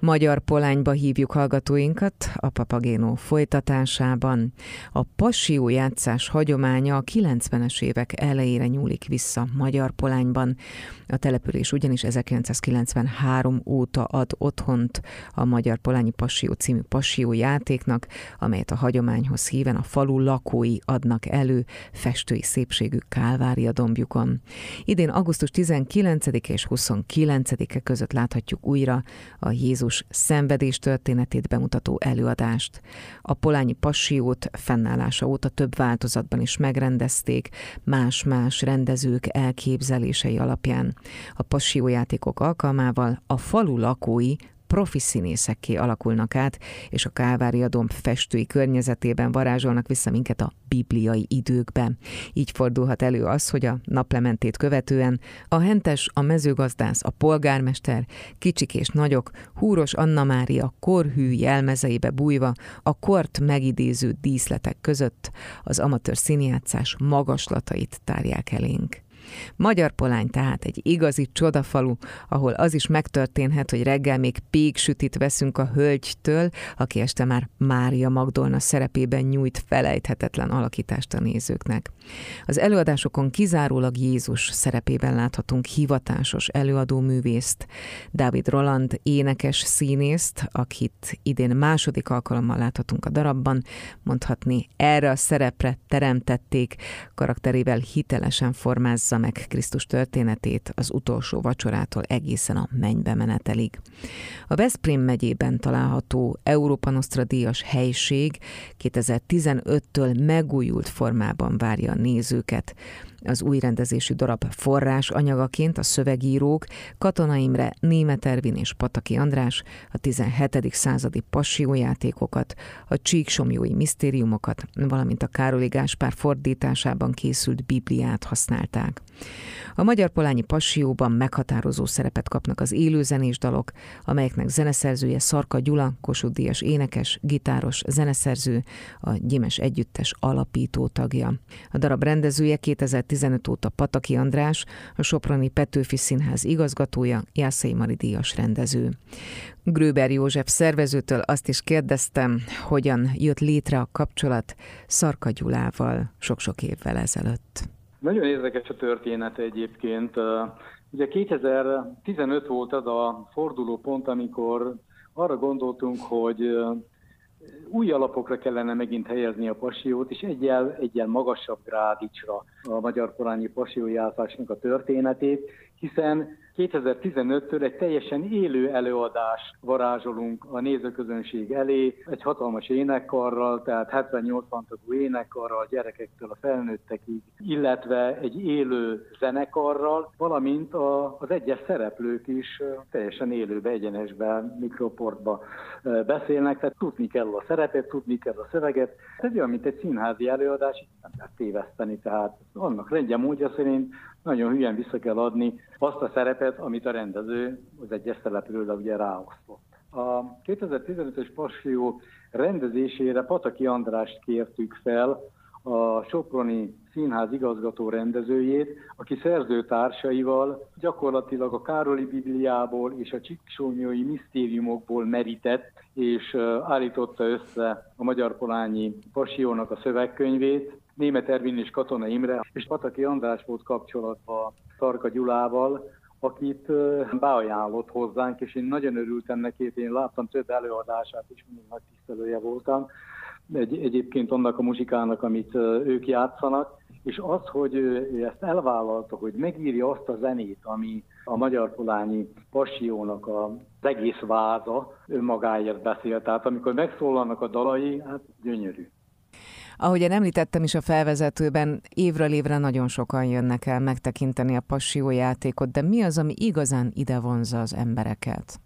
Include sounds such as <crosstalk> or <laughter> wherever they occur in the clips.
Magyar Polányba hívjuk hallgatóinkat a Papagénó folytatásában. A passió játszás hagyománya a 90-es évek elejére nyúlik vissza Magyar Polányban. A település ugyanis 1993 óta ad otthont a Magyar Polányi Passió című passió játéknak, amelyet a hagyományhoz híven a falu lakói adnak elő festői szépségű Kálvária dombjukon. Idén augusztus 19 és 29-e között láthatjuk újra a Jézus szenvedés történetét bemutató előadást. A Polányi Passiót fennállása óta több változatban is megrendezték, más-más rendezők elképzelései alapján. A passiójátékok alkalmával a falu lakói profi színészekké alakulnak át, és a Kálvária domb festői környezetében varázsolnak vissza minket a bibliai időkbe. Így fordulhat elő az, hogy a naplementét követően a hentes, a mezőgazdász, a polgármester, kicsik és nagyok, húros Anna Mária korhű jelmezeibe bújva a kort megidéző díszletek között az amatőr színjátszás magaslatait tárják elénk. Magyar Polány tehát egy igazi csodafalu, ahol az is megtörténhet, hogy reggel még péksütit veszünk a hölgytől, aki este már Mária Magdolna szerepében nyújt felejthetetlen alakítást a nézőknek. Az előadásokon kizárólag Jézus szerepében láthatunk hivatásos előadó művészt, Dávid Roland énekes színészt, akit idén második alkalommal láthatunk a darabban, mondhatni erre a szerepre teremtették, karakterével hitelesen formázza meg Krisztus történetét az utolsó vacsorától egészen a mennybe menetelig. A Veszprém megyében található Európa Nostra díjas helység 2015-től megújult formában várja a nézőket. Az új rendezésű darab forrás anyagaként a szövegírók Katona Imre, Német Ervin és Pataki András a 17. századi passiójátékokat, a csíksomjói misztériumokat, valamint a Károli Gáspár fordításában készült Bibliát használták. A Magyar Polányi Passióban meghatározó szerepet kapnak az élőzenés dalok, amelyeknek zeneszerzője Szarka Gyula, Kossuth Díjas énekes, gitáros, zeneszerző, a Gyimes Együttes alapító tagja. A darab rendezője 2015 óta Pataki András, a Soproni Petőfi Színház igazgatója, Jászai Mari Díjas rendező. Gröber József szervezőtől azt is kérdeztem, hogyan jött létre a kapcsolat Szarka Gyulával sok-sok évvel ezelőtt. Nagyon érdekes a történet egyébként. Ugye 2015 volt az a fordulópont, amikor arra gondoltunk, hogy új alapokra kellene megint helyezni a pasiót, és egyel, egyel magasabb grádicsra a magyar korányi pasiójátszásnak a történetét, hiszen 2015-től egy teljesen élő előadást varázsolunk a nézőközönség elé, egy hatalmas énekkarral, tehát 70-80 tagú énekkarral, gyerekektől a felnőttekig, illetve egy élő zenekarral, valamint a, az egyes szereplők is teljesen élőbe, egyenesbe, mikroportba beszélnek, tehát tudni kell a szerepet, tudni kell a szöveget. Ez olyan, mint egy színházi előadás, nem lehet téveszteni, tehát annak rendje módja szerint nagyon hülyen vissza kell adni azt a szerepet, amit a rendező az egyes szereplőre ugye ráosztott. A 2015-ös Passió rendezésére Pataki Andrást kértük fel, a Soproni Színház igazgató rendezőjét, aki szerzőtársaival gyakorlatilag a Károli Bibliából és a Csiksónyói misztériumokból merített, és állította össze a Magyar Polányi Pasiónak a szövegkönyvét, Német Ervin és Katona Imre, és Pataki András volt kapcsolatban Tarka Gyulával, akit beajánlott hozzánk, és én nagyon örültem neki, én láttam több előadását is, mindig nagy tisztelője voltam, egy, egyébként annak a muzsikának, amit ők játszanak, és az, hogy ő ezt elvállalta, hogy megírja azt a zenét, ami a Magyar Polányi Passiónak az egész váza önmagáért beszél. Tehát amikor megszólalnak a dalai, hát gyönyörű. Ahogyan említettem is a felvezetőben, évről évre nagyon sokan jönnek el megtekinteni a passió játékot, de mi az, ami igazán ide vonza az embereket?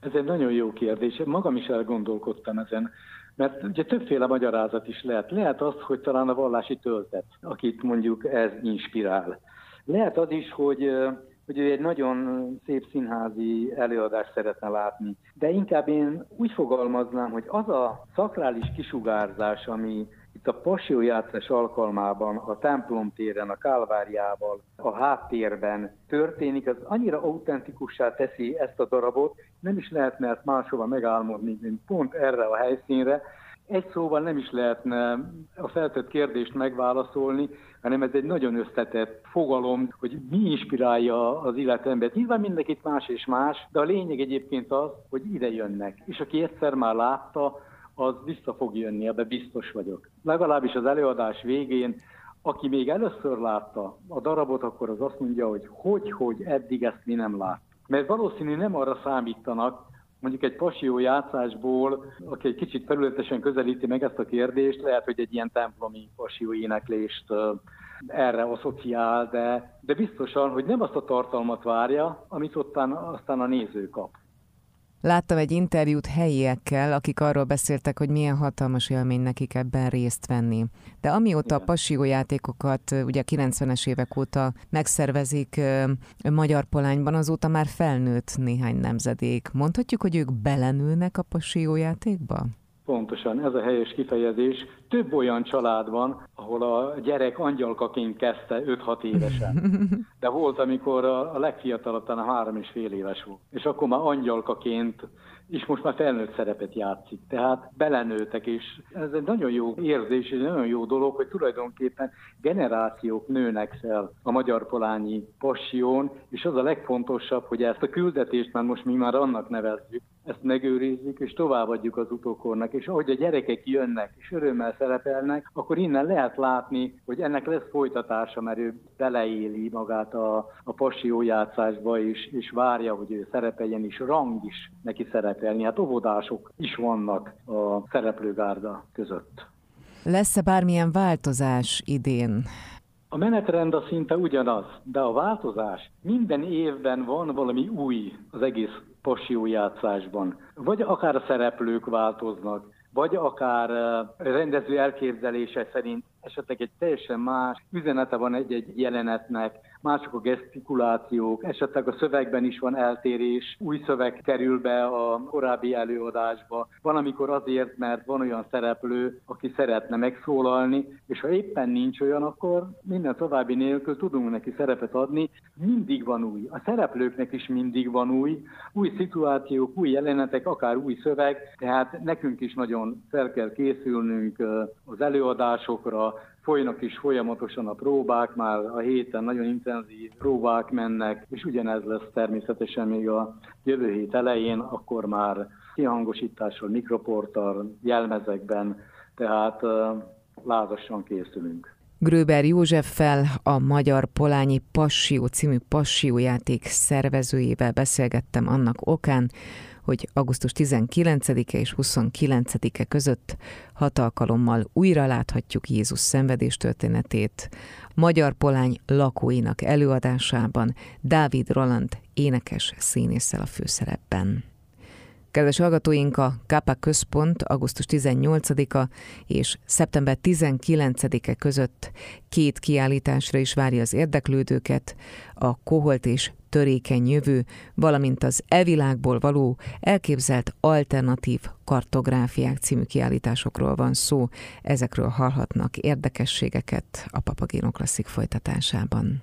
Ez egy nagyon jó kérdés. Magam is elgondolkodtam ezen, mert ugye többféle magyarázat is lehet. Lehet az, hogy talán a vallási töltet, akit mondjuk ez inspirál. Lehet az is, hogy hogy ő egy nagyon szép színházi előadást szeretne látni. De inkább én úgy fogalmaznám, hogy az a szakrális kisugárzás, ami Itt a passió játszás alkalmában, a templom téren, a kálváriával, a háttérben történik, az annyira autentikussá teszi ezt a darabot, nem is lehetne ezt máshova megálmodni, mint pont erre a helyszínre, egy szóval nem is lehetne a feltett kérdést megválaszolni, hanem ez egy nagyon összetett fogalom, hogy mi inspirálja az életembert. Nyilván mindenkit más és más, de a lényeg egyébként az, hogy ide jönnek. És aki egyszer már látta, az vissza fog jönni, ebbe biztos vagyok. Legalábbis az előadás végén, aki még először látta a darabot, akkor az azt mondja, hogy hogy, hogy eddig ezt mi nem lát. Mert valószínű nem arra számítanak, mondjuk egy passió játszásból, aki egy kicsit felületesen közelíti meg ezt a kérdést, lehet, hogy egy ilyen templomi passió éneklést erre asszociál, de, de biztosan, hogy nem azt a tartalmat várja, amit ottan, aztán a néző kap. Láttam egy interjút helyiekkel, akik arról beszéltek, hogy milyen hatalmas élmény nekik ebben részt venni. De amióta a passió játékokat ugye a 90-es évek óta megszervezik Magyar Polányban, azóta már felnőtt néhány nemzedék. Mondhatjuk, hogy ők belenőnek a passió játékba? Pontosan, ez a helyes kifejezés. Több olyan család van, ahol a gyerek angyalkaként kezdte 5-6 évesen. <laughs> De volt, amikor a legfiatalabb talán három és fél éves volt. És akkor már angyalkaként és most már felnőtt szerepet játszik. Tehát belenőtek, és ez egy nagyon jó érzés, egy nagyon jó dolog, hogy tulajdonképpen generációk nőnek fel a magyar polányi passion, és az a legfontosabb, hogy ezt a küldetést már most mi már annak nevezzük, ezt megőrizzük, és továbbadjuk az utókornak, és ahogy a gyerekek jönnek, és örömmel szerepelnek, akkor innen lehet látni, hogy ennek lesz folytatása, mert ő beleéli magát a, a passió játszásba, és, és várja, hogy ő szerepeljen, és rang is neki szerepelni. Hát óvodások is vannak a szereplőgárda között. Lesz-e bármilyen változás idén? A menetrend a szinte ugyanaz, de a változás minden évben van valami új az egész játszásban. Vagy akár a szereplők változnak, vagy akár rendező elképzelése szerint esetleg egy teljesen más üzenete van egy-egy jelenetnek, mások a gesztikulációk, esetleg a szövegben is van eltérés, új szöveg kerül be a korábbi előadásba. Van, amikor azért, mert van olyan szereplő, aki szeretne megszólalni, és ha éppen nincs olyan, akkor minden további nélkül tudunk neki szerepet adni. Mindig van új. A szereplőknek is mindig van új. Új szituációk, új jelenetek, akár új szöveg, tehát nekünk is nagyon fel kell készülnünk az előadásokra, folynak is folyamatosan a próbák, már a héten nagyon intenzív próbák mennek, és ugyanez lesz természetesen még a jövő hét elején, akkor már kihangosítással, mikroporttal, jelmezekben, tehát lázassan készülünk. Gröber Józseffel, a Magyar Polányi Passió című passiójáték szervezőjével beszélgettem annak okán, hogy augusztus 19-e és 29-e között hat alkalommal újra láthatjuk Jézus szenvedés történetét Magyar Polány lakóinak előadásában Dávid Roland énekes színésszel a főszerepben. Kedves hallgatóink, a KAPA központ augusztus 18-a és szeptember 19-e között két kiállításra is várja az érdeklődőket, a koholt és törékeny jövő, valamint az evilágból való elképzelt alternatív kartográfiák című kiállításokról van szó. Ezekről hallhatnak érdekességeket a Papagéno Klasszik folytatásában.